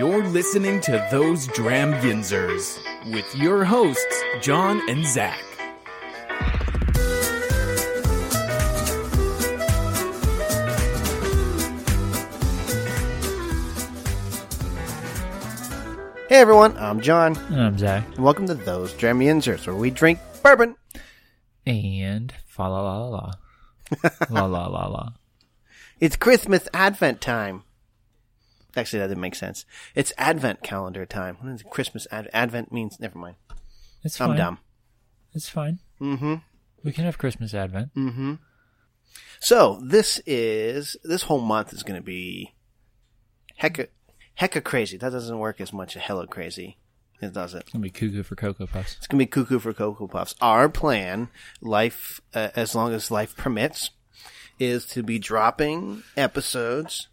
You're listening to Those Dramginsers with your hosts, John and Zach. Hey everyone, I'm John. I'm Zach. And welcome to Those Dramginsers, where we drink bourbon. And fa la la la. la la la la. It's Christmas Advent time. Actually, that didn't make sense. It's Advent calendar time. What is it? Christmas Ad- Advent means? Never mind. It's fine. I'm dumb. It's fine. Mm-hmm. We can have Christmas Advent. Mm-hmm. So this is this whole month is going to be hecka hecka crazy. That doesn't work as much as hella crazy. It doesn't. It's gonna be cuckoo for cocoa puffs. It's gonna be cuckoo for cocoa puffs. Our plan, life uh, as long as life permits, is to be dropping episodes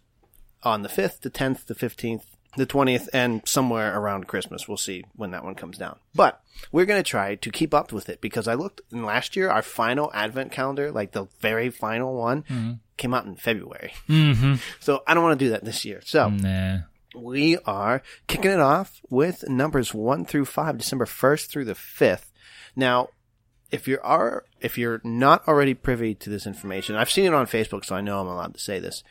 on the fifth, the tenth, the fifteenth, the twentieth, and somewhere around Christmas. We'll see when that one comes down. But we're gonna try to keep up with it because I looked in last year. Our final Advent calendar, like the very final one, came out in February. Mm-hmm. So I don't want to do that this year. So Nah. we are kicking it off with numbers one through five, December first through the fifth. Now, if you are if you're not already privy to this information, I've seen it on Facebook, so I know I'm allowed to say this.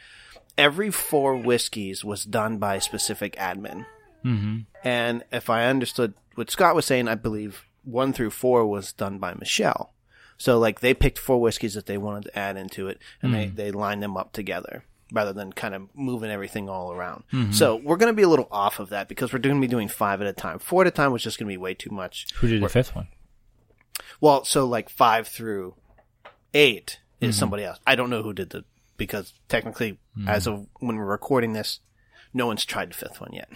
Every four whiskeys was done by a specific admin, Mm-hmm. and if I understood what Scott was saying, I believe one through four was done by Michelle. So, like, they picked four whiskeys that they wanted to add into it, and they mm. they lined them up together rather than kind of moving everything all around. Mm-hmm. So, we're going to be a little off of that because we're going to be doing five at a time. Four at a time was just going to be way too much. Who did the fifth one? Well, so like five through eight is mm-hmm. somebody else. I don't know who did the because technically, as of when we're recording this, no one's tried the fifth one yet.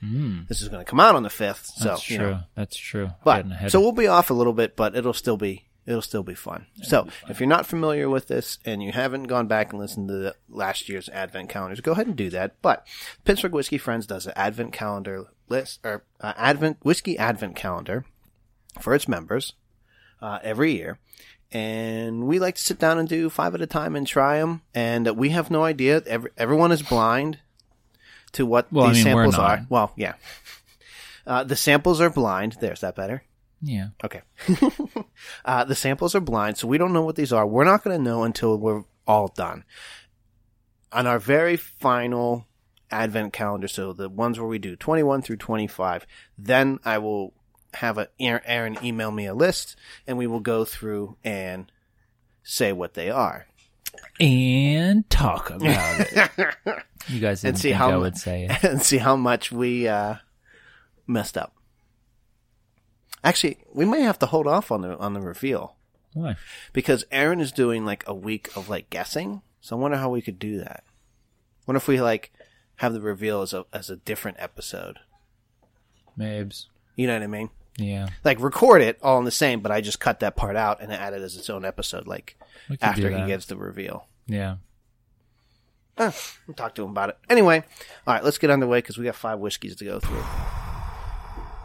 This is going to come out on the fifth, so That's you true. know. That's true. But so we'll be off a little bit, but it'll still be it'll still be fun. so if you're not familiar with this and you haven't gone back and listened to the last year's advent calendars, go ahead and do that. But Pittsburgh Whiskey Friends does an advent calendar list or uh, advent whiskey advent calendar for its members uh, every year. And we like to sit down and do five at a time and try them. And uh, we have no idea. Every, everyone is blind to what Well, I these mean, samples are. Well, yeah. Uh, the samples are blind. There's that better. yeah. Okay. uh, the samples are blind, so we don't know what these are. We're not going to know until we're all done. On our very final advent calendar, so the ones where we do 21 through 25, then I will have a, Aaron email me a list and we will go through and say what they are. And talk about it. You guys And see think how I would say it. and see how much we uh, messed up. Actually, we may have to hold off on the on the reveal. Why? because Aaron is doing like a week of like guessing. So I wonder how we could do that. Wonder if we like have the reveal as a as a different episode. Mabes. You know what I mean? Yeah. Like record it all in the same, but I just cut that part out and add it as its own episode. Like We could do after he that. gives the reveal. Yeah. Ah, we'll talk to him about it. Anyway, all right, let's get underway because we got five whiskeys to go through.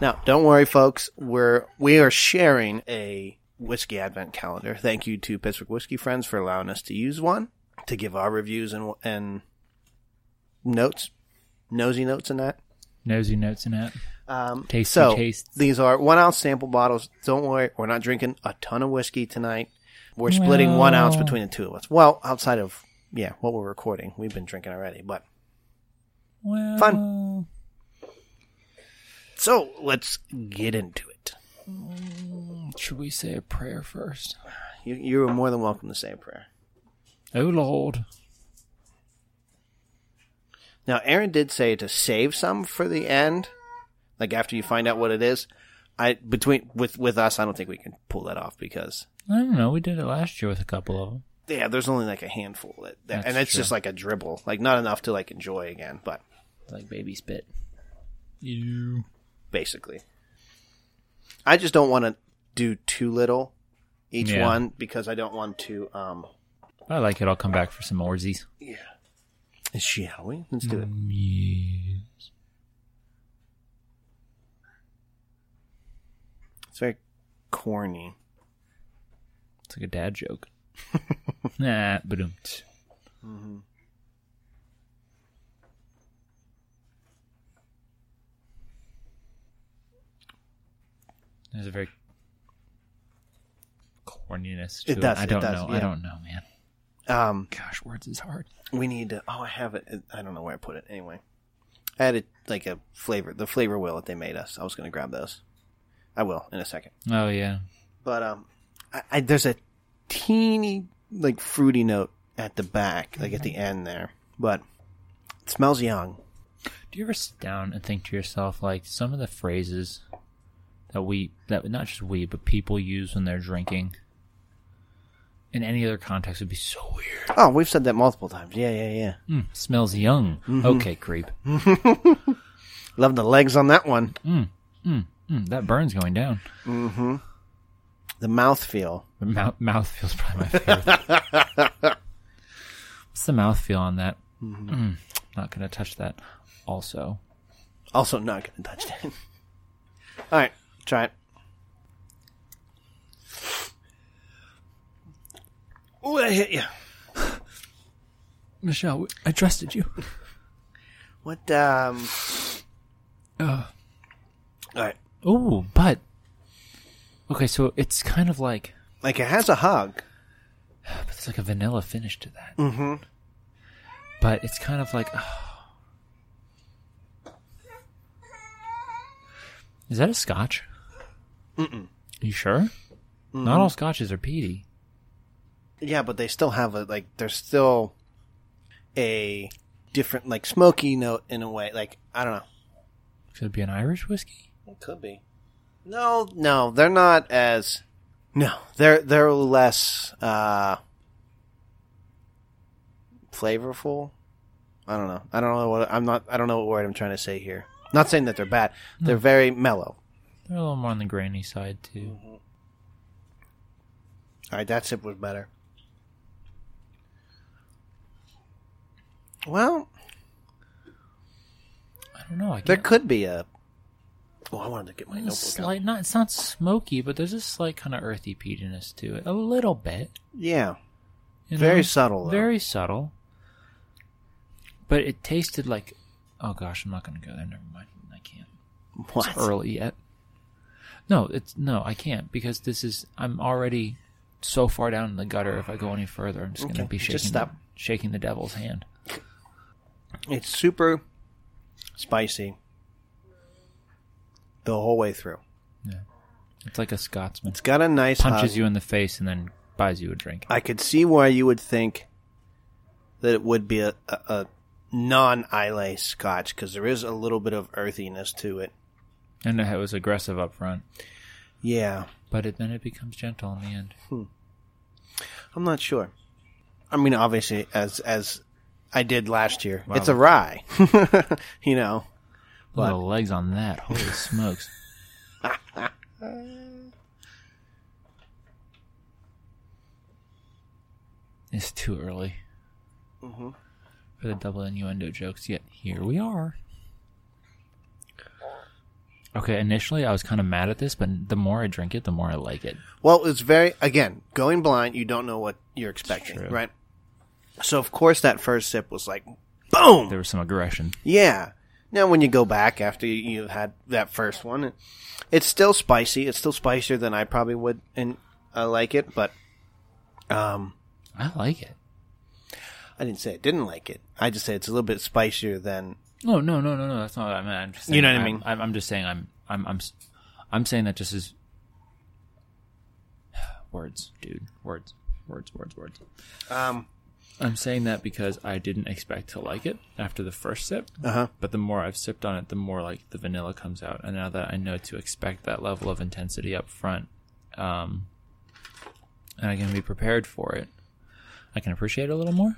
Now, don't worry, folks. We're we are sharing a whiskey advent calendar. Thank you to Pittsburgh Whiskey Friends for allowing us to use one to give our reviews and and notes, nosy notes, and that. Nosy notes in it. Um, Tasty so tastes. these are one ounce sample bottles. Don't worry, we're not drinking a ton of whiskey tonight. We're splitting one ounce between the two of us. Well, outside of yeah, what we're recording, we've been drinking already, but. Well, Fun. So let's get into it. Should we say a prayer first? You, you are more than welcome to say a prayer. Oh Lord. Now, Aaron did say to save some for the end, like after you find out what it is. I between with with us, I don't think we can pull that off because I don't know. We did it last year with a couple of them. yeah, there's only like a handful that, that and it's true. just like a dribble, like not enough to like enjoy again, but Like baby spit. You. basically, I just don't want to do too little each Yeah. one because I don't want to. um I like it. I'll come back for some moresies. Yeah, shall we? Let's do it. Yes. It's very corny. It's like a dad joke. nah, but mm-hmm. There's a very corniness to it. Does, it. I don't does, know. Yeah. I don't know, man. Um, Gosh, words is hard. We need to. Oh, I have it. I don't know where I put it. Anyway, I had it like a flavor, the flavor wheel that they made us. I was going to grab those. I will in a second. Oh yeah. But um, I, I, there's a teeny like fruity note at the back, like at the end there. But it smells young. Do you ever sit down and think to yourself, like some of the phrases that we, that not just we, but people use when they're drinking, in any other context would be so weird. Oh, we've said that multiple times. Yeah, yeah, yeah. Mm, smells young. Okay, creep. Love the legs on that one. Mm, that burn's going down. Mm-hmm. The mouth feel. The mouth, mouth feels probably my favorite. What's the mouth feel on that? Mm, not gonna touch that. Also, Also, not going to touch that. All right, try it. Oh, I hit you. Michelle, I trusted you. What? Um. Uh, All right. Oh, but okay, so it's kind of like, Like it has a hug. but it's like a vanilla finish to that. Mm-hmm. But it's kind of like, is that a Scotch? Mm-mm. You sure? Not all Scotches are peaty. Yeah, but they still have a like. There's still a different like smoky note in a way. Like I don't know. Could it be an Irish whiskey? It could be. No, no, they're not as. No, they're they're less uh flavorful. I don't know. I don't know what I'm not. I don't know what word I'm trying to say here. Not saying that they're bad. They're very mellow. They're a little more on the grainy side too. All right, that sip was better. Well, I don't know. I there could be a. Oh, I wanted to get my There's a notebook. out. slight, not it's not smoky, but there's a slight kind of earthy peatiness to it, a little bit. Yeah, you very know? subtle. Though. very subtle. But it tasted like, oh gosh, I'm not going to go there. Never mind. I can't. what? It's early yet. No, it's no, I can't because this is. I'm already so far down in the gutter. If I go any further, I'm just going to Okay, be just shaking, stop. shaking the devil's hand. It's super spicy the whole way through. Yeah. It's like a Scotsman It's got a nice punches hug. you in the face and then buys you a drink. I could see why you would think that it would be a, a, a non Islay Scotch because there is a little bit of earthiness to it. And it was aggressive up front, Yeah, but it, then it becomes gentle in the end. Hmm. I'm not sure. I mean, obviously, as as I did last year, Wow. it's a rye. you know, Look the legs on that. Holy smokes. it's too early mm-hmm. for the double innuendo jokes, yet here we are. Okay, initially I was kind of mad at this, but the more I drink it, the more I like it. Well, it's very again going blind. You don't know what you're expecting, true. right? So of course that first sip was like, boom. There was some aggression. Yeah. Now when you go back after you- you've had that first one, it's still spicy. It's still spicier than I probably would and I like it, but um, I like it. I didn't say I didn't like it. I just said it's a little bit spicier than. No, no, no, no, no. That's not what I meant. I'm just saying, You know what I I'm- mean? I'm, I'm just saying I'm, I'm, I'm, I'm saying that just as words, dude. Words, words, words, words. Um, I'm saying that because I didn't expect to like it after the first sip. Uh-huh. But the more I've sipped on it, the more like the vanilla comes out, and now that I know to expect that level of intensity up front, um, and I can be prepared for it, I can appreciate it a little more.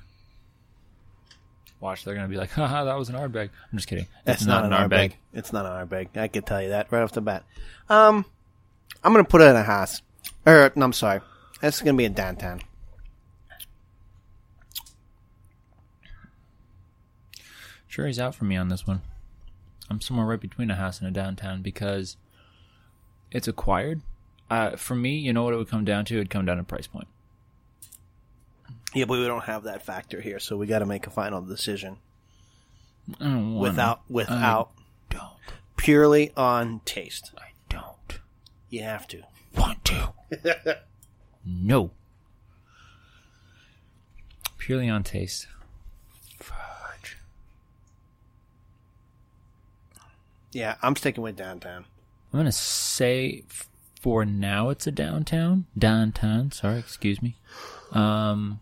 Watch, they're gonna be like, "Haha, that was an Ardbeg." I'm just kidding. that's it's not, an an Ardbeg. It's not an Ardbeg. I could tell you that right off the bat. Um, I'm gonna put it in a Haas. Or no, I'm sorry. That's gonna be a downtown. Sure, he's out for me on this one. I'm somewhere right between a house and a downtown because it's acquired. Uh, for me, you know what it would come down to? It'd come down to price point. Yeah, but we don't have that factor here, so we got to make a final decision I without without don't. purely on taste. I don't. You have to. Want to? no. Purely on taste. Yeah, I'm sticking with downtown. I'm gonna say for now it's a downtown. Downtown. Sorry, excuse me. Um,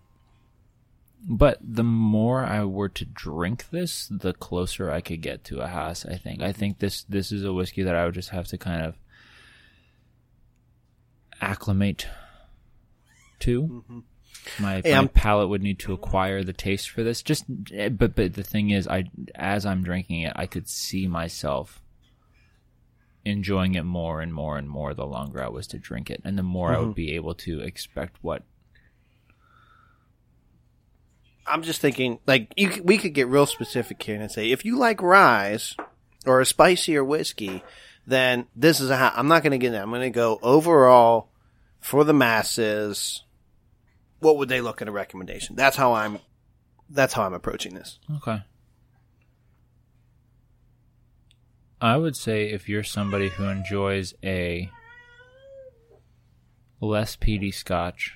but the more I were to drink this, the closer I could get to a Haas. I think. I think this this is a whiskey that I would just have to kind of acclimate to. My, Hey, my palate would need to acquire the taste for this. Just, eh, but but the thing is, I as I'm drinking it, I could see myself enjoying it more and more and more the longer I was to drink it, and the more I would mm-hmm. be able to expect what. I'm just thinking, like, you, we could get real specific here and say, if you like ryes or a spicier whiskey, then this is a. ha- I'm not going to get that. I'm going to go overall for the masses. What would they look at a recommendation? That's how I'm. That's how I'm approaching this. Okay. I would say if you're somebody who enjoys a less peaty scotch,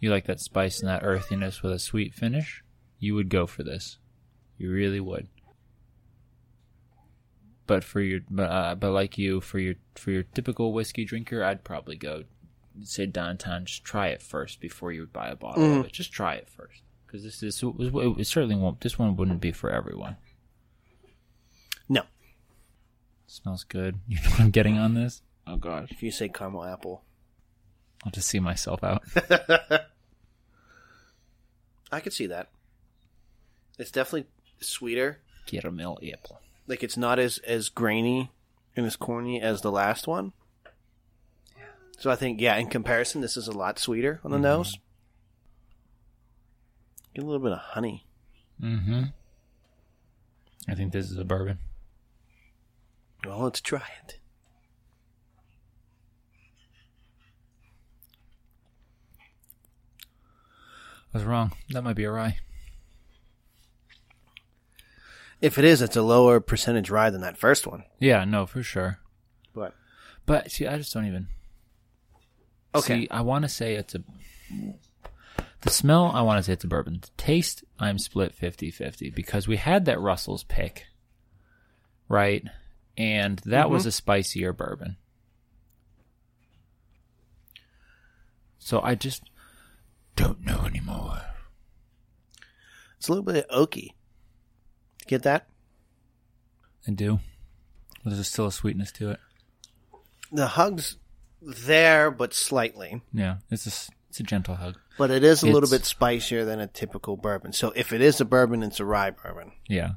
you like that spice and that earthiness with a sweet finish, you would go for this. You really would. But for your, but, uh, but like you, for your for your typical whiskey drinker, I'd probably go say downtown. Just try it first before you would buy a bottle of it. Just try it first, because this is it certainly won't. This one wouldn't be for everyone. No, smells good. You know what I'm getting on this? Oh gosh, if you say caramel apple, I'll just see myself out. I could see that. It's definitely sweeter. Caramel apple. Like it's not as as grainy and as corny as the last one. So I think, yeah, in comparison, this is a lot sweeter on the nose. Get a little bit of honey. Mm-hmm. I think this is a bourbon. Well, let's try it. I was wrong. That might be a rye. If it is, it's a lower percentage rye than that first one. Yeah, no, for sure. But But see, I just don't even. Okay. See, I want to say it's a. The smell, I want to say it's a bourbon. The taste, I'm split 50 50 because we had that Russell's pick, right? And that was mm-hmm. a spicier bourbon. So I just don't know anymore. it's a little bit oaky. Get that? I do. There's still a sweetness to it. The hug's there, but slightly. Yeah, it's a, it's a gentle hug. But it is a little bit spicier than a typical bourbon. So if it is a bourbon, it's a rye bourbon. Yeah.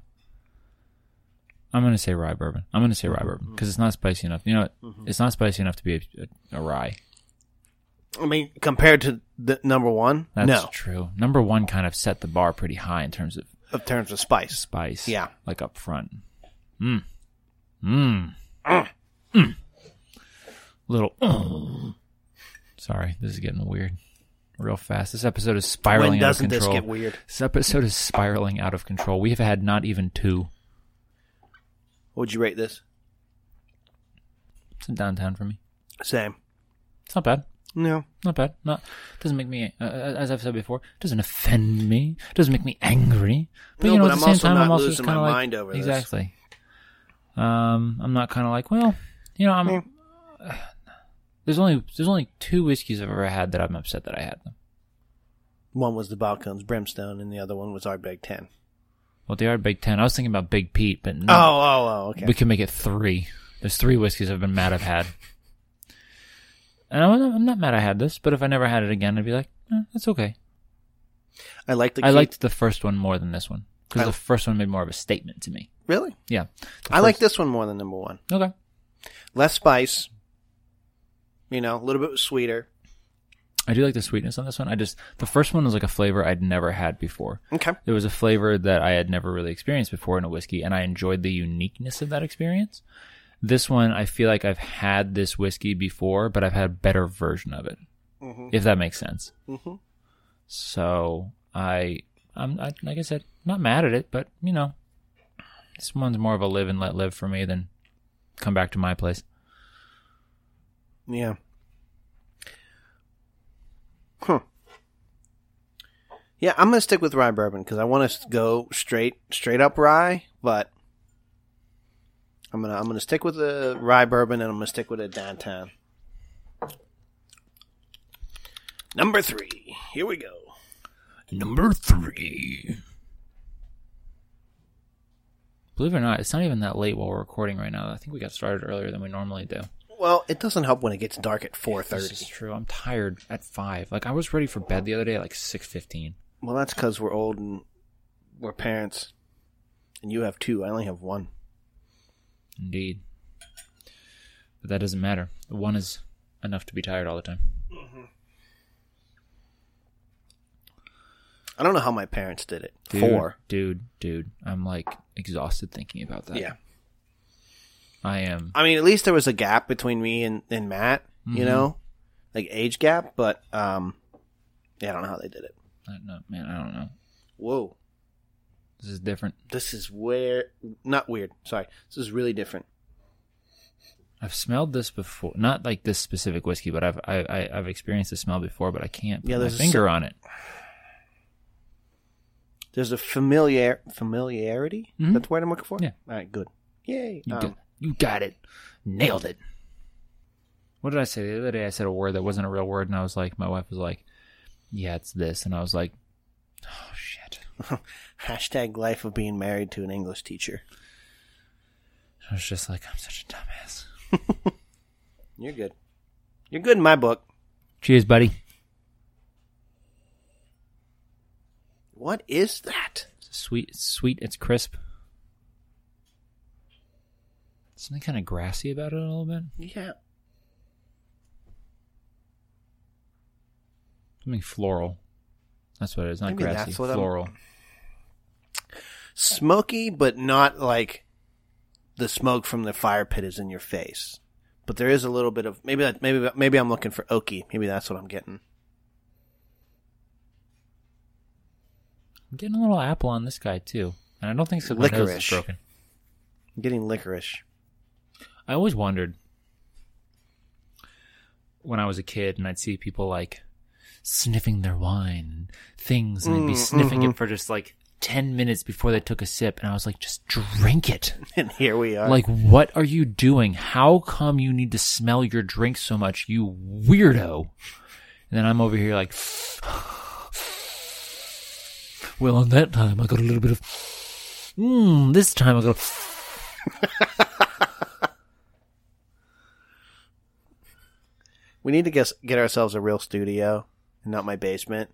I'm gonna say rye bourbon. I'm gonna say rye mm-hmm. bourbon mm-hmm. because it's not spicy enough. You know, what? Mm-hmm. it's not spicy enough to be a, a, a rye. I mean, compared to the number one, That's no, true. Number one kind of set the bar pretty high in terms of in terms of spice. spice. Yeah. like up front. Mmm. Mmm. Mm. Little. Mm. Sorry, this is getting weird, real fast. This episode is spiraling When out of doesn't this control. get weird? This episode is spiraling out of control. We have had not even two. What would you rate this? It's in downtown for me. Same. It's not bad. No. Not bad. Not doesn't make me, uh, as I've said before, doesn't offend me. Doesn't make me angry. But No, you know, but at the I'm same time, I'm also losing kind of like mind over this. exactly. Um, I'm not kind of like, well, you know, I'm. There's only there's only two whiskeys I've ever had that I'm upset that I had them. One was the Balcones Brimstone, and the other one was Ardbeg Ten. Well, they Ardbeg Ten. I was thinking about Big Peat, but no, Oh, oh, oh, okay. we can make it three. There's three whiskeys I've been mad I've had. And I'm I'm not mad I had this, but if I never had it again, I'd be like, eh, it's okay. I like the. I liked the first one more than this one because I- the first one made more of a statement to me. really. Yeah, I like this one more than number one. Okay, Less spice. You know, a little bit sweeter. I do like the sweetness on this one. I just the first one was like a flavor I'd never had before. Okay. It was a flavor that I had never really experienced before in a whiskey, and I enjoyed the uniqueness of that experience. This one, I feel like I've had this whiskey before, but I've had a better version of it, if that makes sense. Mhm. So I, I'm I, like I said, not mad at it, but you know, this one's more of a live and let live for me than come back to my place. Yeah. Yeah, I'm gonna stick with rye bourbon because I want to go straight, straight up rye, but I'm gonna I'm gonna stick with the rye bourbon and I'm gonna stick with it downtown. Number three. Here we go. Number three. Believe it or not, it's not even that late while we're recording right now. I think we got started earlier than we normally do. Well, it doesn't help when it gets dark at four This is true. I'm tired at five. Like I was ready for bed the other day at like six fifteen. Well, that's because we're old and we're parents, and you have two. I only have one. Indeed. But that doesn't matter. One is enough to be tired all the time. I don't know how my parents did it. Dude, Four. Dude, dude. I'm like exhausted thinking about that. Yeah. I am. I mean, at least there was a gap between me and, and Matt, you know, like age gap, but um, yeah, I don't know how they did it. I don't know, man, I don't know. Whoa, This is different. this is where not weird. Sorry, this is really different. I've smelled this before. Not like this specific whiskey, but I've I, I, I've experienced the smell before, but I can't put Yeah, my there's a finger on it. There's a familiar familiarity. That's the word I'm looking for. Yeah. All right. Good. Yay. You, Um, got, you got it. Nailed it. What did I say the other day? I said a word that wasn't a real word, and I was like, my wife was like, "Yeah, it's this," and I was like, "Oh shit." hashtag life of being married to an English teacher. I was just like, "I'm such a dumbass." You're good. You're good in my book. Cheers, buddy. What is that? It's sweet. It's sweet. It's crisp. Something kind of grassy about it a little bit. Yeah. Something floral. That's what it is. Not Maybe grassy. what I'm- floral. Smoky, but not like the smoke from the fire pit is in your face. But there is a little bit of maybe that maybe maybe I'm looking for oaky. Maybe that's what I'm getting. I'm getting a little apple on this guy too, and I don't think so. My nose is Licorice. broken. I'm getting licorice. I always wondered when I was a kid and I'd see people like sniffing their wine and things and they'd be mm, sniffing it mm-hmm. for just like 10 minutes before they took a sip and I was like just drink it. And here we are. Like what are you doing? How come you need to smell your drink so much, you weirdo? And then I'm over here like Well, on that time I got a little bit of Mmm, this time I got we need to get get ourselves a real studio, and not my basement,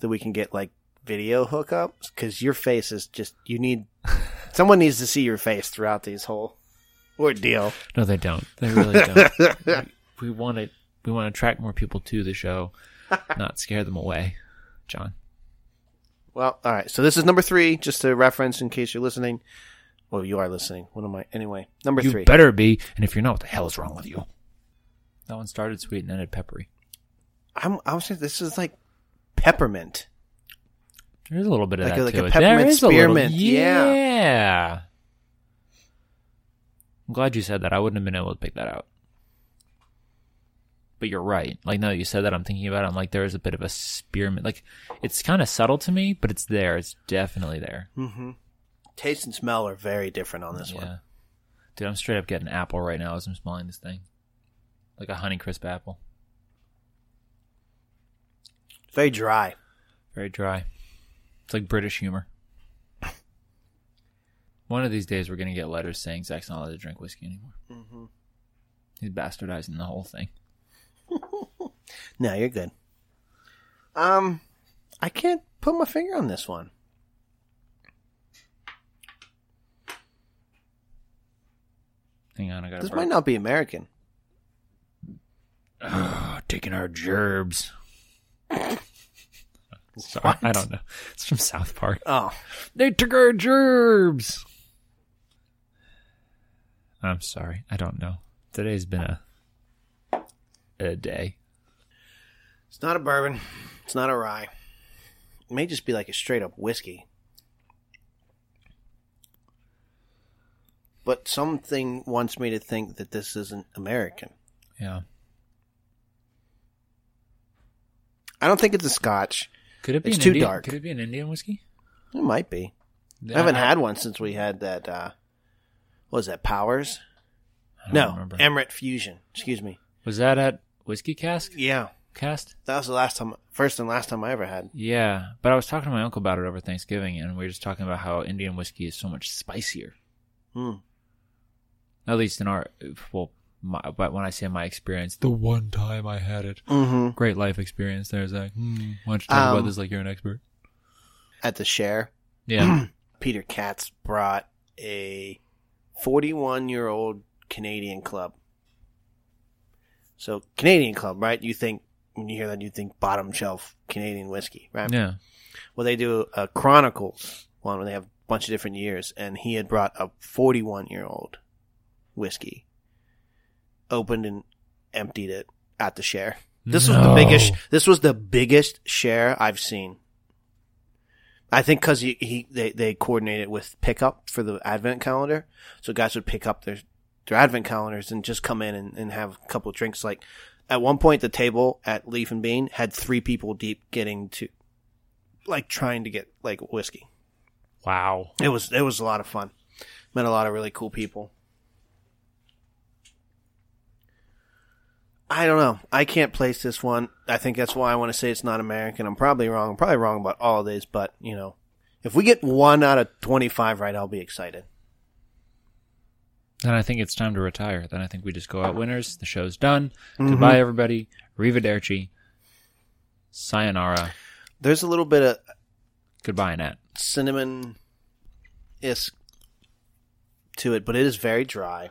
that we can get like video hookups. Because your face is just you need. someone needs to see your face throughout these whole ordeal. No, they don't. They really don't. we want to we want to attract more people to the show, not scare them away. John, Well, all right. So this is number three, just to reference in case you're listening. Well, you are listening. What am I? Anyway, number you three. better be. And if you're not, what the hell is wrong with you? That one started sweet and ended peppery. I'm, I was saying this is like peppermint. There's a little bit of Like that a- like to a it. peppermint a little- spearmint, yeah. yeah. I'm glad you said that. I wouldn't have been able to pick that out. But you're right. Like now that you said that, I'm thinking about it. I'm like, there is a bit of a spearmint. Like it's kind of subtle to me, but it's there. It's definitely there. Mm-hmm. Taste and smell are very different on this one. Dude, I'm straight up getting apple right now as I'm smelling this thing. Like a honey crisp apple. Very dry. Very dry. It's like British humor. One of these days we're gonna get letters saying Zach's not allowed to drink whiskey anymore. Mm-hmm. He's bastardizing the whole thing. No, you're good. Um, I can't put my finger on this one. Hang on, I got to This might not be American. taking our gerbs. Sorry, I don't know. It's from South Park. Oh, They took our gerbs. I'm sorry. I don't know. Today's been a a day. it's not a bourbon. It's not a rye. It may just be like a straight up whiskey. But something wants me to think that this isn't American. Yeah. I don't think it's a Scotch. Could it be It's an too Indian, dark. Could it be an Indian whiskey? It might be. I haven't had one since we had that. Uh, what was that? Powers? No, remember. Amrut Fusion. Excuse me. Was that at Whiskey Cask? Yeah, Cast? that was the last time, first and last time I ever had. Yeah, but I was talking to my uncle about it over Thanksgiving, and we were just talking about how Indian whiskey is so much spicier. Hmm. At least in our, well, my, but when I say my experience, the one time I had it, Mm-hmm. great life experience. There, Zach. Hmm, why don't you talk Um, about this like you're an expert? At the share, Yeah, Peter Katz brought a 41 year old Canadian club. So Canadian club, right? You think when you hear that, you think bottom shelf Canadian whiskey, right? yeah. Well, they do a Chronicles one where they have a bunch of different years, and he had brought a 41 year old whiskey, opened and emptied it at the share. This was the biggest. This was the biggest share I've seen. I think because he, he they they coordinated with pickup for the advent calendar, so guys would pick up their their advent calendars and just come in and, and have a couple of drinks. Like at one point, the table at Leaf and Bean had three people deep getting to, like trying to get like whiskey. Wow. It was it was a lot of fun. Met a lot of really cool people. I don't know. I can't place this one. I think that's why I want to say it's not American. I'm probably wrong. I'm probably wrong about all of these, but you know, if we get one out of 25 right, I'll be excited. Then I think it's time to retire. Then I think we just go out winners. The show's done. Mm-hmm. Goodbye, everybody. Arrivederci. Sayonara. There's a little bit of Goodbye, Nat. cinnamon is to it, but it is very dry.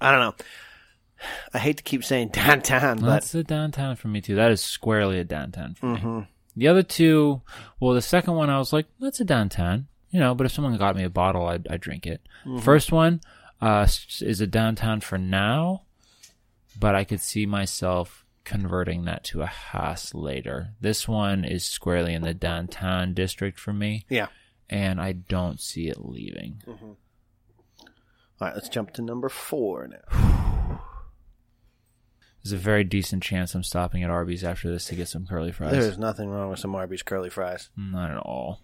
I don't know. I hate to keep saying downtown, but That's a downtown for me too. That is squarely a downtown for me. Mm-hmm. The other two, well, the second one I was like, that's a downtown, you know. But if someone got me a bottle, I'd, I'd drink it. Mm-hmm. First one uh, is a downtown for now, but I could see myself converting that to a Haas later. This one is squarely in the downtown district for me, yeah. and I don't see it leaving. All right, let's jump to number four now. There's a very decent chance I'm stopping at Arby's after this to get some curly fries. There is nothing wrong with some Arby's curly fries. Not at all.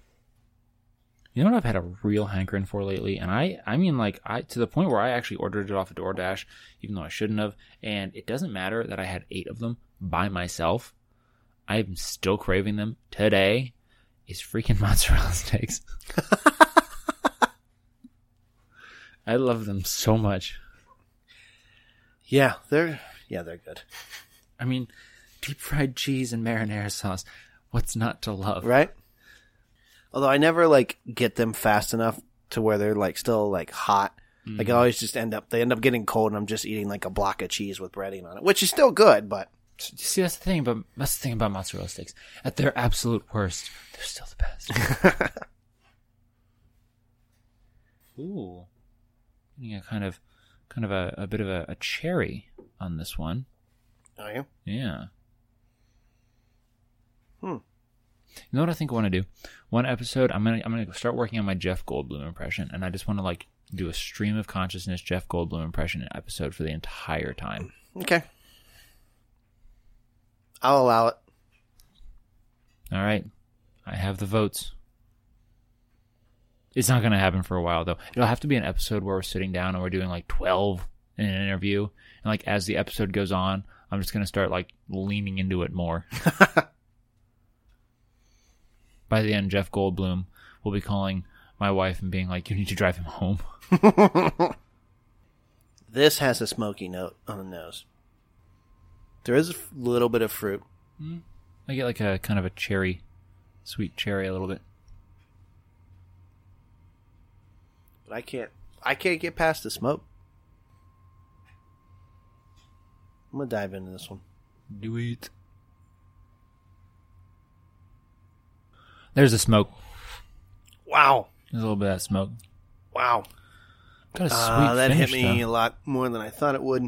You know what I've had a real hankering for lately, and I, I mean, like, I to the point where I actually ordered it off of DoorDash, even though I shouldn't have. And it doesn't matter that I had eight of them by myself. I'm still craving them today. Is freaking mozzarella sticks. I love them so much. Yeah, they're yeah they're good, I mean, deep fried cheese and marinara sauce. What's not to love? right? Although I never like get them fast enough to where they're like still like hot. Like I mm-hmm. always just end up they end up getting cold, and I'm just eating like a block of cheese with breading on it, which is still good, but See, that's the thing but that's the thing about mozzarella sticks. At their absolute worst, they're still the best. Ooh, getting a kind of, kind of a, a bit of a, a cherry on this one. are you? Yeah. Hmm. You know what I think I want to do? One episode, I'm gonna I'm gonna start working on my Jeff Goldblum impression, and I just want to like do a stream of consciousness Jeff Goldblum impression episode for the entire time. Okay, I'll allow it. All right. I have the votes. It's not going to happen for a while, though. It'll have to be an episode where we're sitting down and we're doing like 12 in an interview. And like as the episode goes on, I'm just going to start like leaning into it more. By the end, Jeff Goldblum will be calling my wife and being like, you need to drive him home. This has a smoky note on the nose. There is a little bit of fruit. Hmm. I get like a kind of a cherry, sweet cherry a little bit. But I can't I can't get past the smoke. I'm gonna dive into this one. Do it. There's a smoke. Wow. There's a little bit of that smoke. Wow. Got a sweet Uh, that finish, hit me though. a lot more than I thought it would.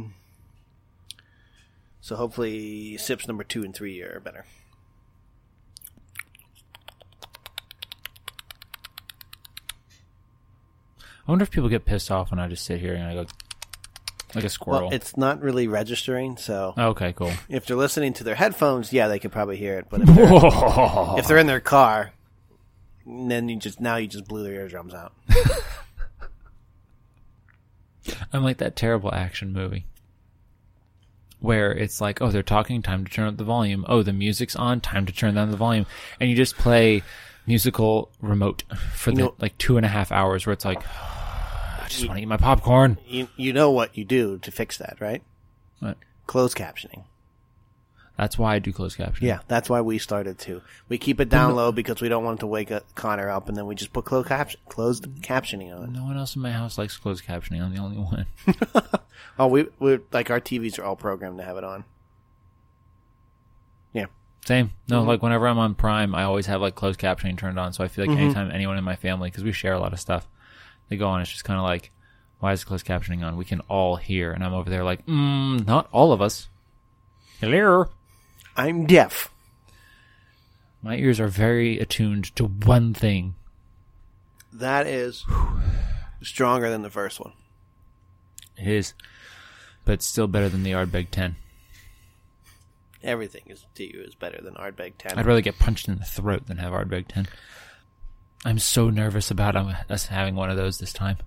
So hopefully sips number two and three are better. I wonder if people get pissed off when I just sit here and I go. Like a squirrel. Well, it's not really registering, so okay, cool. if they're listening to their headphones, yeah, they could probably hear it. But if they're, if they're in their car, then you just now you just blew their eardrums out. I'm like that terrible action movie where it's like, oh, they're talking, time to turn up the volume. Oh, the music's on, time to turn down the volume, and you just play musical remote for the know- like two and a half hours where it's like, just want to eat my popcorn. You you know what you do to fix that, right? What? Closed captioning. That's why I do closed captioning. Yeah, that's why we started too. We keep it down low because we don't want to wake up Connor up, and then we just put closed, closed captioning on. No one else in my house likes closed captioning. I'm the only one. Oh, we we like our TVs are all programmed to have it on. Yeah, Same. No, mm-hmm. like whenever I'm on Prime, I always have like closed captioning turned on. So I feel like mm-hmm. anytime anyone in my family, because we share a lot of stuff, they go on, it's just kind of like, why is closed captioning on? We can all hear. And I'm over there like, mm, not all of us. Hello. I'm deaf. My ears are very attuned to one thing. That is stronger than the first one. It is, but still better than the Ardbeg 10. Everything is to you is better than Ardbeg Ten. I'd rather get punched in the throat than have Ardbeg 10. I'm so nervous about um, us having one of those this time.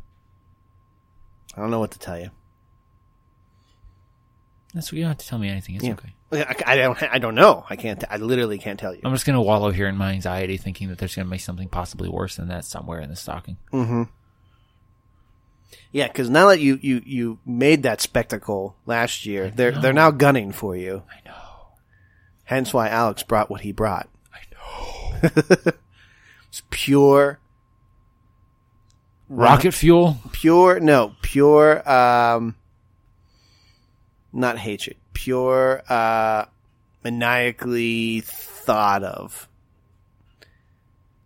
I don't know what to tell you. That's you don't have to tell me anything. It's Yeah. okay. I, I don't. I don't know. I can't. I literally can't tell you. I'm just gonna wallow here in my anxiety, thinking that there's gonna be something possibly worse than that somewhere in the stocking. Hmm. Yeah, because now that you you you made that spectacle last year, they're they're now gunning for you. I know. Hence why Alex brought what he brought. I know. It's pure, Rocket fuel. pure. No, pure. Um, not hatred. Pure, uh, maniacally thought of.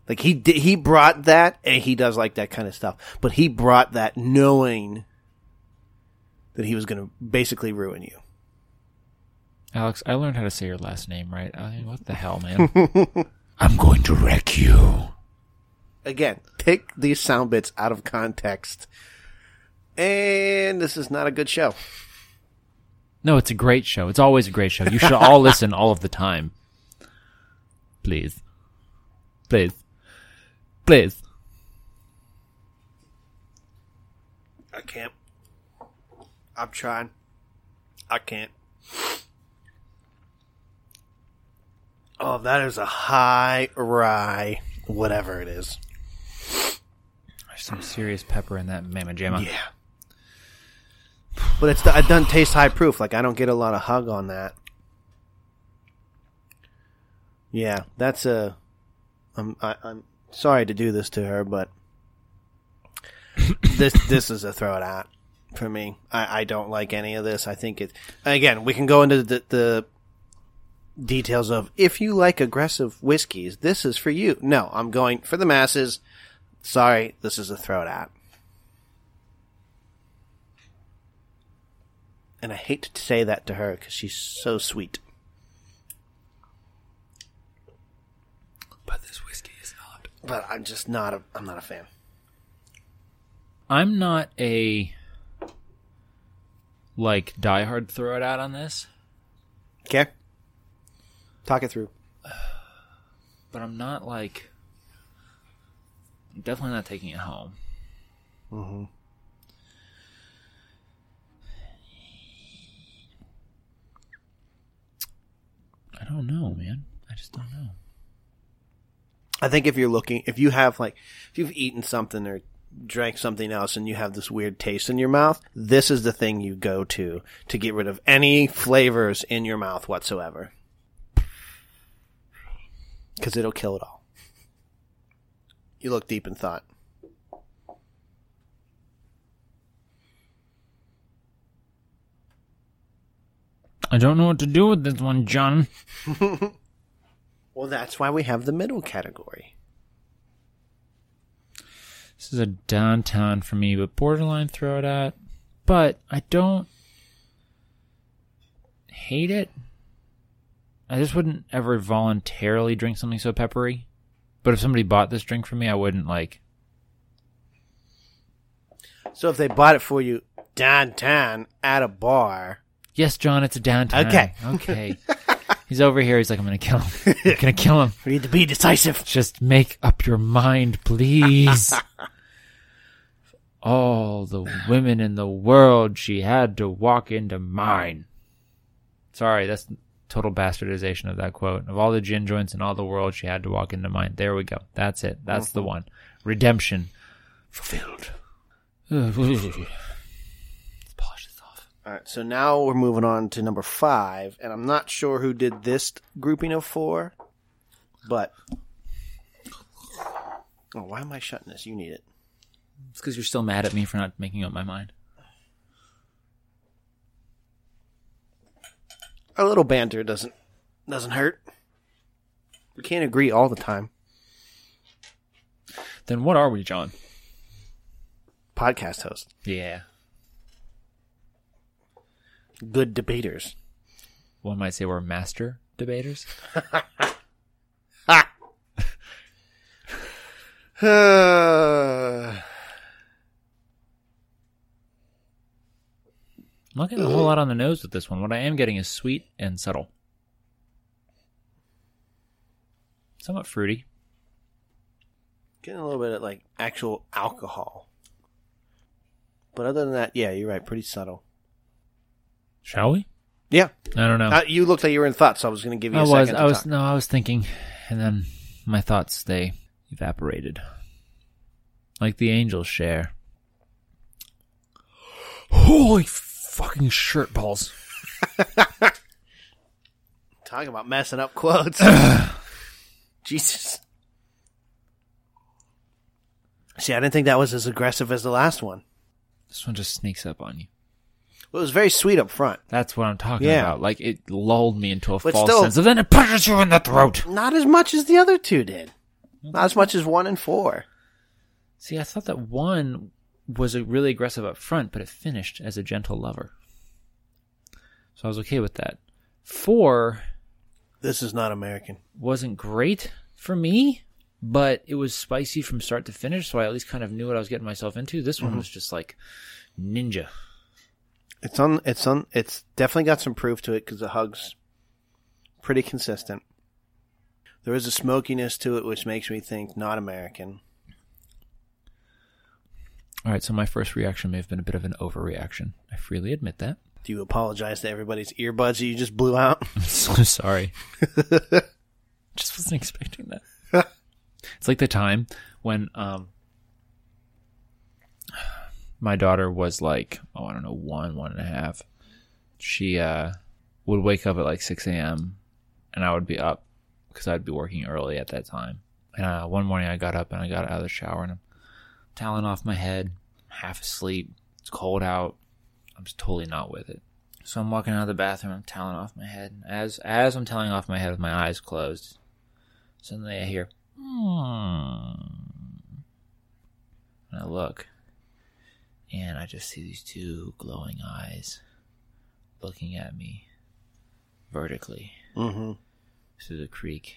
Like he did, he brought that, and he does like that kind of stuff. But he brought that knowing that he was going to basically ruin you. Alex, I learned how to say your last name right. I mean, what the hell, man? I'm going to wreck you. Again, pick these sound bits out of context, and this is not a good show. No, it's a great show. It's always a great show. You should all listen all of the time. Please. Please. Please. I can't. I'm trying. I can't. Oh, that is a high rye, whatever it is. There's some serious pepper in that mamma jamma. Yeah. But it's it doesn't taste high proof. Like I don't get a lot of hug on that. Yeah, that's a. I'm I, I'm sorry to do this to her, but this this is a throw it out for me. I, I don't like any of this. I think it. Again, we can go into the, the details of if you like aggressive whiskeys, this is for you. No, I'm going for the masses. Sorry, this is a throw it out. And I hate to say that to her because she's so sweet. But this whiskey is not. But I'm just not a. I'm not a fan. I'm not a like diehard throw it out on this, Okay. Talk it through. but I'm not like definitely not taking it home. Mm-hmm. I don't know, man. I just don't know. I think if you're looking, if you have like, if you've eaten something or drank something else and you have this weird taste in your mouth, this is the thing you go to to get rid of any flavors in your mouth whatsoever. Because it'll kill it all. You look deep in thought. I don't know what to do with this one, John. Well, that's why we have the middle category. This is a downtown for me, but borderline throw it out. But I don't hate it. I just wouldn't ever voluntarily drink something so peppery. But if somebody bought this drink for me, I wouldn't like. So if they bought it for you downtown at a bar, Yes, John, it's a downtown. Okay. Okay. He's over here. He's like, I'm going to kill him. I'm going to kill him. we need to be decisive. Just make up your mind, please. All the women in the world, she had to walk into mine. Sorry, that's total bastardization of that quote. Of all the gin joints in all the world, she had to walk into mine. There we go. That's it. That's the mm-hmm. one. Redemption fulfilled. Let's polish this off. All right, so now we're moving on to number five, and I'm not sure who did this grouping of four, but oh, why am I shutting this? You need it. It's because you're still mad at me for not making up my mind. A little banter doesn't doesn't hurt. We can't agree all the time. Then what are we, John? Podcast host, Yeah. good debaters. One might say we're master debaters. Uh, I'm not getting a whole lot on the nose with this one. What I am getting is sweet and subtle. Somewhat fruity. Getting a little bit of like actual alcohol. But other than that, yeah, you're right. Pretty subtle. Shall we? Yeah. I don't know. Uh, you looked like you were in thought, so I was going to give you a I was. I was. talk. No, I was thinking, and then my thoughts they evaporated, like the angels share. Holy fucking shirt balls! Talking about messing up quotes. Jesus. See, I didn't think that was as aggressive as the last one. This one just sneaks up on you. Well, It was very sweet up front. That's what I'm talking Yeah. about. Like it lulled me into a But false still- sense, and then it punches you in the throat. Not as much as the other two did. Not as much as one and four. See, I thought that one was a really aggressive up front, but it finished as a gentle lover. So I was okay with that. Four This is not American. wasn't great for me, but it was spicy from start to finish, so I at least kind of knew what I was getting myself into. This one mm-hmm. was just like ninja. It's on. It's on. It's definitely got some proof to it because the hugs pretty consistent. There is a smokiness to it which makes me think not American. All right, so my first reaction may have been a bit of an overreaction. I freely admit that. Do you apologize to everybody's earbuds that you just blew out? I'm so sorry. Just wasn't expecting that. it's like the time when um my daughter was like, oh, I don't know, one, one and a half. She uh would wake up at like six AM and I would be up because I'd be working early at that time. And uh, one morning I got up and I got out of the shower and I'm toweling off my head, half asleep. It's cold out. I'm just totally not with it. So I'm walking out of the bathroom. I'm toweling off my head. As as I'm toweling off my head with my eyes closed, suddenly I hear, hmm. and I look, and I just see these two glowing eyes looking at me vertically mm-hmm. through the creek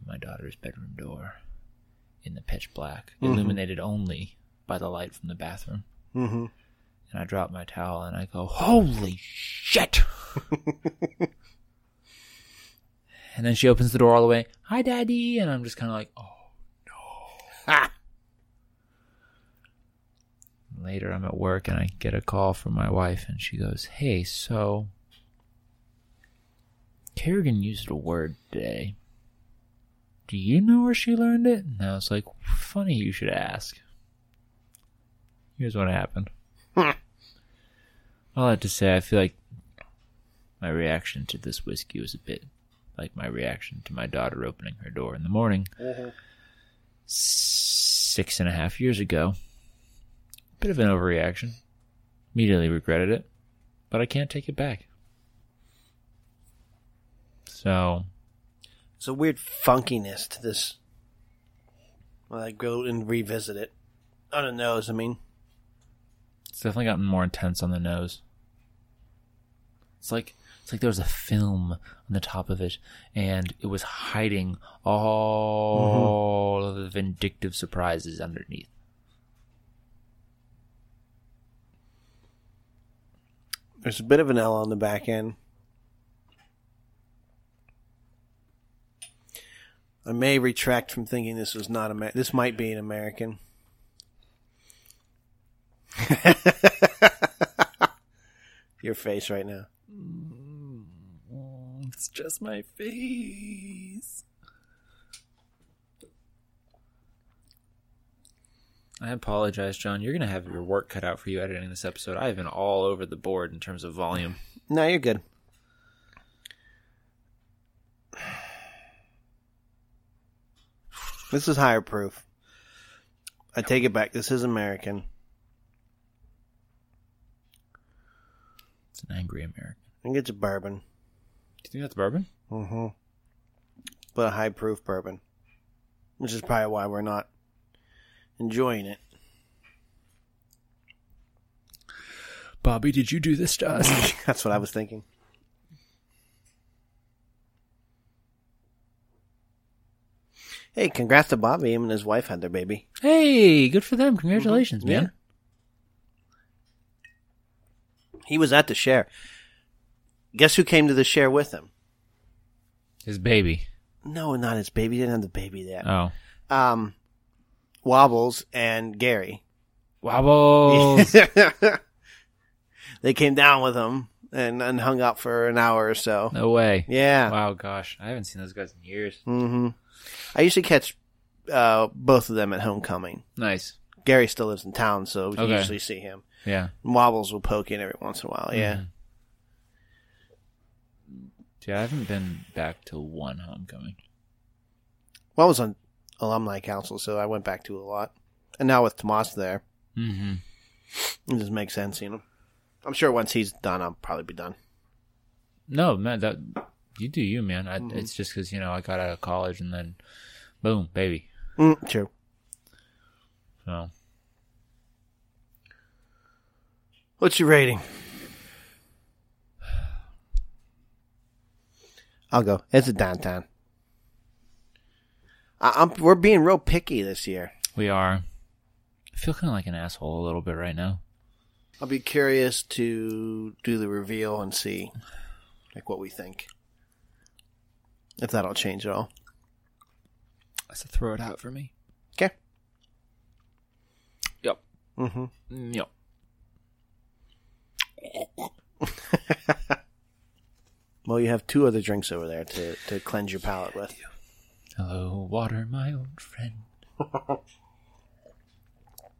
in my daughter's bedroom door in the pitch black, illuminated only by the light from the bathroom. Mm-hmm. And I drop my towel and I go, Holy shit! and then she opens the door all the way, Hi, Daddy! And I'm just kind of like, Oh Ha! no. Later, I'm at work and I get a call from my wife and she goes, Hey, so. Kerrigan used a word today. Do you know where she learned it? And I was like, Funny you should ask. Here's what happened. All that to say, I feel like my reaction to this whiskey was a bit like my reaction to my daughter opening her door in the morning mm-hmm. six and a half years ago. Bit of an overreaction. Immediately regretted it, but I can't take it back. So, it's a weird funkiness to this. When I go and revisit it on the nose, I mean. It's definitely gotten more intense on the nose. It's like it's like there was a film on the top of it, and it was hiding all mm-hmm. of the vindictive surprises underneath. There's a bit of an L on the back end. I may retract from thinking this was not Amer- This might be an American. Your face right now. Mm, it's just my face. I apologize, John. You're gonna have your work cut out for you editing this episode. I have been all over the board in terms of volume. No, you're good. This is higher proof. I take it back. This is American. It's an angry American. I think it's a bourbon. Do you think that's bourbon? Mm-hmm. But a high proof bourbon. Which is probably why we're not enjoying it. Bobby, did you do this to us? That's what I was thinking. Hey, congrats to Bobby. Him and his wife had their baby. hey, good for them. Congratulations, man. He was at the share. Guess who came to the share with him? His baby. No, not his baby. He didn't have the baby there. Oh. Um, Wobbles and Gary. Wobbles. they came down with him and, and hung out for an hour or so. no way. Yeah. Wow, gosh. I haven't seen those guys in years. hmm I usually catch uh, both of them at homecoming. Nice. Gary still lives in town, so we Okay. usually see him. Yeah. Wobbles will poke in every once in a while. Yeah. Yeah, I haven't been back to one homecoming. Well, I was on alumni council, so I went back to it a lot. And now with Tomas there, Mm-hmm. it just makes sense, you know. I'm sure once he's done, I'll probably be done. No, man, that you do you, man. I, It's just because you know I got out of college and then, boom, baby. Mm, true. So What's your rating? I'll go. It's a downtown. I, I'm, we're being real picky this year. we are. I feel kind of like an asshole a little bit right now. I'll be curious to do the reveal and see, like, what we think. If that'll change at all. I said throw it out for me. Okay. Yep. Mm-hmm. Mm, Yep. Well, you have two other drinks over there to, to cleanse your palate with. Hello, water, my old friend.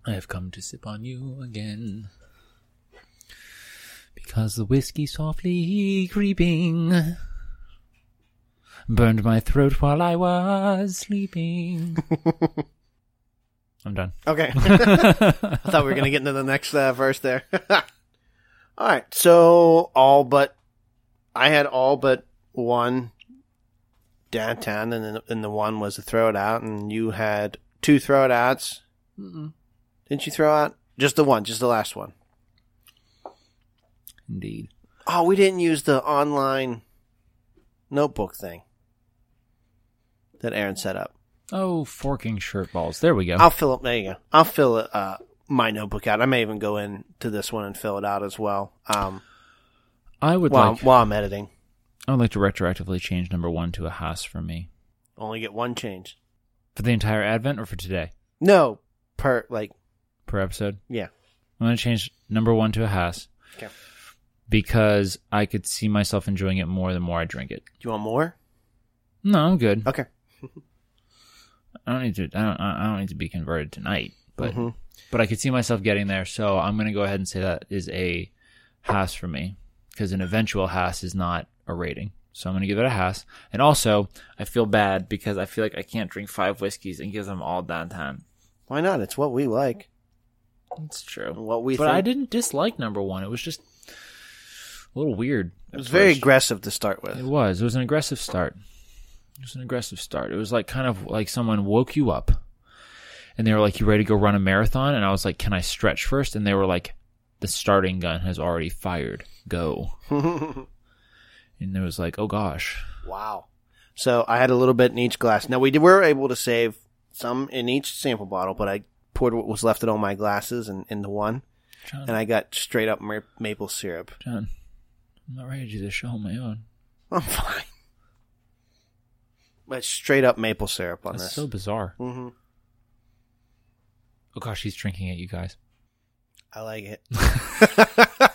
I have come to sip on you again. Because the whiskey softly creeping burned my throat while I was sleeping. I'm done. Okay. I thought we were going to get into the next uh, verse there. all right. So, all but, I had all but one downtown, and then and the one was to throw it out, and you had two throw it outs. Didn't you throw out? Just the one, just the last one. Indeed. Oh, we didn't use the online notebook thing that Aaron set up. Oh, forking shirt balls. There we go. I'll fill it. There you go. I'll fill it, uh, my notebook out. I may even go into this one and fill it out as well. Um, I would while, like while I'm editing, I would like to retroactively change number one to a Haas for me. only get one change. For the entire Advent or for today? No, per like Per episode? yeah. I'm going to change number one to a Haas. Okay. Because I could see myself enjoying it more the more I drink it. Do you want more? No, I'm good. Okay. I don't need to. I don't. I don't need to be converted tonight. But Mhm. but I could see myself getting there. So I'm going to go ahead and say that is a has for me because an eventual has is not a rating. So I'm going to give it a has. And also, I feel bad because I feel like I can't drink five whiskeys and give them all downtown. Why not? It's what we like. It's true. What we but think. I didn't dislike number one. It was just a little weird. It was very aggressive to start with. It was. It was an aggressive start. It was an aggressive start. It was like kind of like someone woke you up and they were like, You ready to go run a marathon? And I was like, Can I stretch first? And they were like, The starting gun has already fired. Go. and it was like, Oh gosh. Wow. So I had a little bit in each glass. Now we did, were able to save some in each sample bottle, but I poured what was left in all my glasses and into one. John, and I got straight up ma- maple syrup. John, I'm not ready to do this show on my own. I'm fine. But straight up maple syrup on That's this. so bizarre. hmm Oh gosh, he's drinking it, you guys. I like it.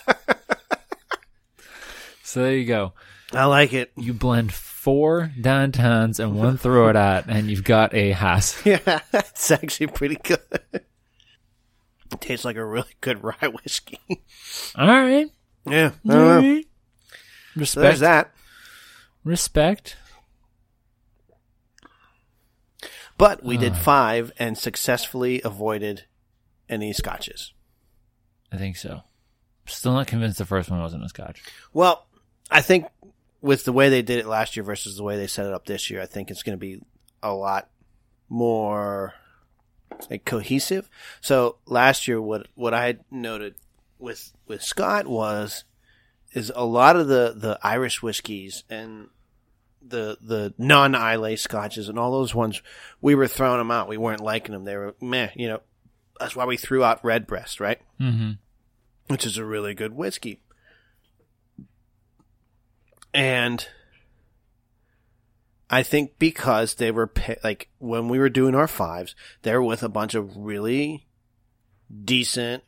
So there you go. I like it. You blend four downtowns and one throw it at, and you've got a Haas. Yeah, it's actually pretty good. It tastes like a really good rye whiskey. All right. yeah. All right. So Respect. there's that. Respect. But we did five and successfully avoided any scotches. I think so. Still not convinced the first one wasn't a scotch. Well, I think with the way they did it last year versus the way they set it up this year, I think it's going to be a lot more like cohesive. So last year, what what I noted with with Scott was is a lot of the the Irish whiskeys and the the non Islay scotches and all those ones we were throwing them out. We weren't liking them. They were meh. You know, that's why we threw out Redbreast, right? Mm-hmm. which is a really good whiskey. And I think because they were like when we were doing our fives, they were with a bunch of really decent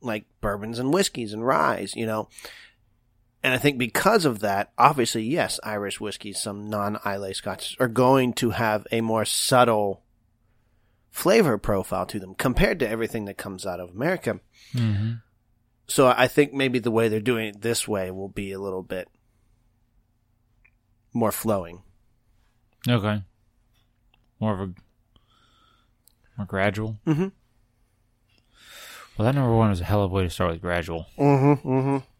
like bourbons and whiskeys and ryes, you know. And I think because of that, obviously, yes, Irish whiskeys, some non-Islay scotches are going to have a more subtle flavor profile to them compared to everything that comes out of America. Mm-hmm. So I think maybe the way they're doing it this way will be a little bit more flowing. Okay. More of a more gradual. Mm-hmm. Well, that number one is a hell of a way to start with gradual. Mm-hmm. Mm-hmm.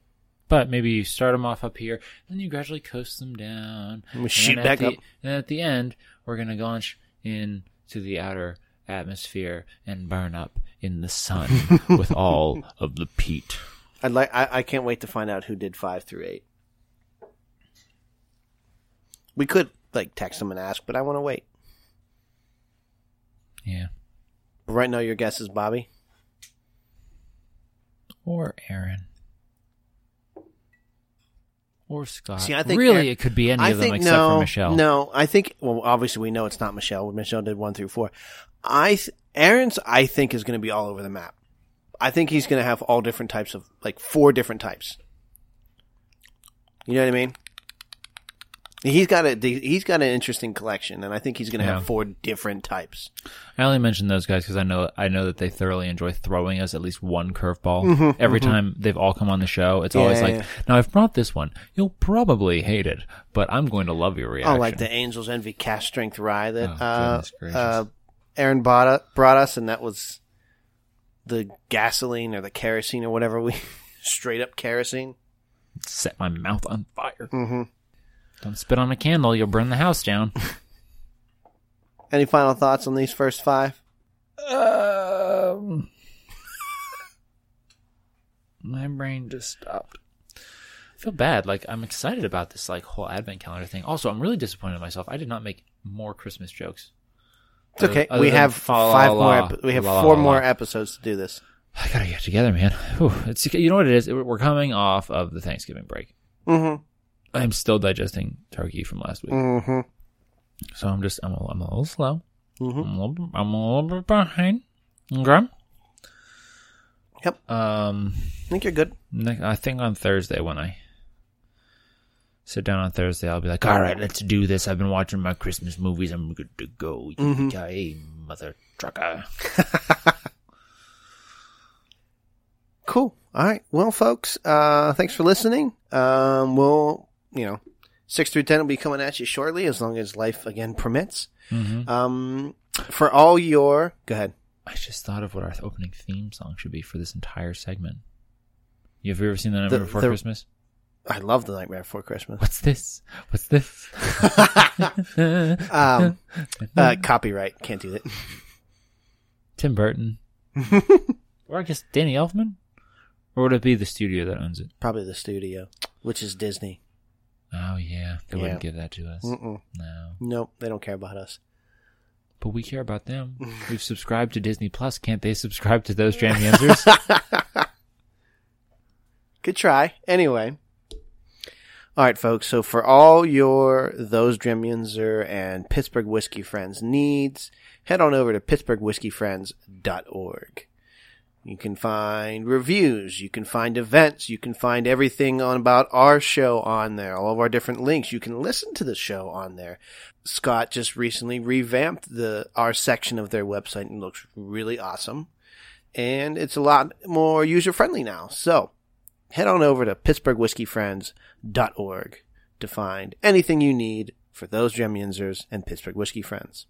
But maybe you start them off up here, then you gradually coast them down. And we and shoot back at up. the, And at the end, we're going to launch into the outer atmosphere and burn up in the sun with all of the peat. I'd like. I, I can't wait to find out who did five through eight. We could like text them and ask, but I want to wait. Yeah. But right now, your guess is Bobby. Or Aaron. Or Scott. See, I think really Aaron- it could be any I of them except no, for Michelle. no. I think well, obviously we know it's not Michelle. Michelle did one through four. I th- Aaron's I think is going to be all over the map. I think he's going to have all different types of like four different types. You know what I mean? He's got a he's got an interesting collection, and I think he's going to Yeah. have four different types. I only mention those guys because I know I know that they thoroughly enjoy throwing us at least one curveball every time they've all come on the show. It's always Mm-hmm, like, yeah. now I've brought this one. You'll probably hate it, but I'm going to love your reaction. Oh, like the Angel's Envy Cask Strength Rye that Oh, uh, uh, Aaron bought, brought us, and that was the gasoline or the kerosene or whatever we straight up kerosene. set my mouth on fire. Mm-hmm. Don't spit on a candle; you'll burn the house down. Any final thoughts on these first five? um, my brain just stopped. I feel bad. Like I'm excited about this like whole advent calendar thing. Also, I'm really disappointed in myself. I did not make more Christmas jokes. It's okay. Other we have five more. Epi- we have la four la more la. episodes to do this. I gotta get together, man. Whew. It's you know what it is. We're coming off of the Thanksgiving break. Mm-hmm. I'm still digesting turkey from last week, Mm-hmm. so I'm just I'm a, I'm a little slow. Mhm. I'm, a little, I'm a little bit behind. Okay. Yep. Um, I think you're good. I think on Thursday when I sit down on Thursday, I'll be like, "All right, let's do this." I've been watching my Christmas movies. I'm good to go. Mhm. Yippee-ki-yay, mother trucker. Cool. All right. Well, folks, uh, thanks for listening. Um, we'll, you know, six through ten will be coming at you shortly, as long as life again permits. Mm-hmm. Um, for all your, go ahead. I just thought of what our opening theme song should be for this entire segment. You have you ever seen the Nightmare The- Before the- Christmas? I love the Nightmare Before Christmas. What's this? What's this? Um, uh, copyright can't do that. Tim Burton, or I guess Danny Elfman, or would it be the studio that owns it? Probably the studio, which is Disney. Oh yeah, they Yeah. wouldn't give that to us. Mm-mm. No, Nope, they don't care about us. but we care about them. We've subscribed to Disney Plus. Can't they subscribe to those Jam Yansers? Good try. Anyway. All right, folks. So for all your those Dremyunzer and Pittsburgh whiskey friends needs, head on over to pittsburghwhiskeyfriends.org. You can find reviews, you can find events, you can find everything on about our show on there, all of our different links. You can listen to the show on there. Scott just recently revamped the our section of their website and looks really awesome. And it's a lot more user friendly now. So head on over to pittsburghwhiskeyfriends.org to find anything you need for those Dremyunzers and Pittsburgh whiskey friends.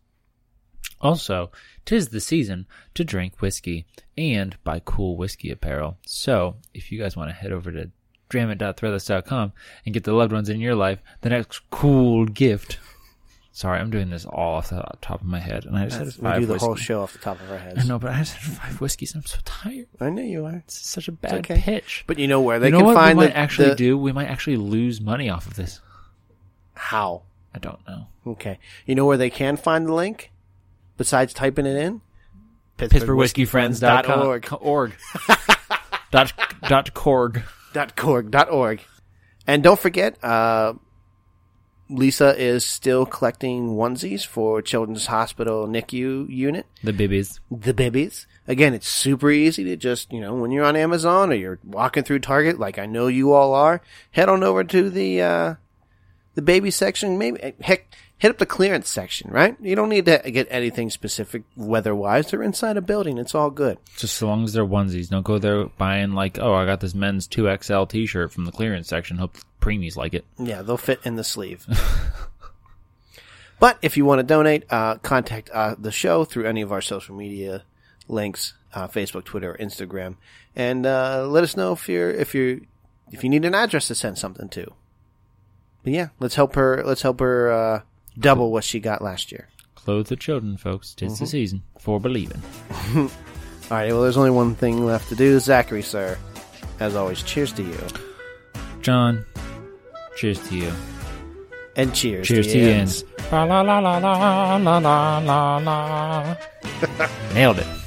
Also, tis the season to drink whiskey and buy cool whiskey apparel. So, if you guys want to head over to dramit.threadless.com and get the loved ones in your life the next cool gift. Sorry, I'm doing this all off the top of my head, and I just That's- had we do the whiskey. whole show off the top of our heads. I know, but I just had five whiskeys. and I'm so tired. I know you are. It's such a bad okay. pitch. But you know where they you know can what find we the, might actually the- do? We might actually lose money off of this. How? I don't know. Okay. You know where they can find the link? Besides typing it in? PittsburghWhiskeyFriends.com. Org. Org. dot, dot corg. Dot org. Dot org. And don't forget, uh, Lisa is still collecting onesies for Children's Hospital NICU unit. The bibbies. the babies. Again, it's super easy to just, you know, when you're on Amazon or you're walking through Target, like I know you all are, head on over to the, uh, the baby section. Maybe, heck, hit up the clearance section, right? You don't need to get anything specific weather wise. They're inside a building. It's all good. Just so long as they're onesies. Don't go there buying like, oh, I got this men's 2XL t-shirt from the clearance section. Hope the preemies like it. Yeah, they'll fit in the sleeve. but if you want to donate, uh, contact uh, the show through any of our social media links, uh, Facebook, Twitter, or Instagram, and uh, let us know if you're if you if you need an address to send something to. But yeah, let's help her. Let's help her uh, double what she got last year. Clothe the children, folks. Tis mm-hmm. the season for believing. All right. Well, there's only one thing left to do, Zachary, sir. As always, cheers to you, John. Cheers to you. And cheers. Cheers to, to ends. ends. La la la la la la la la. Nailed it.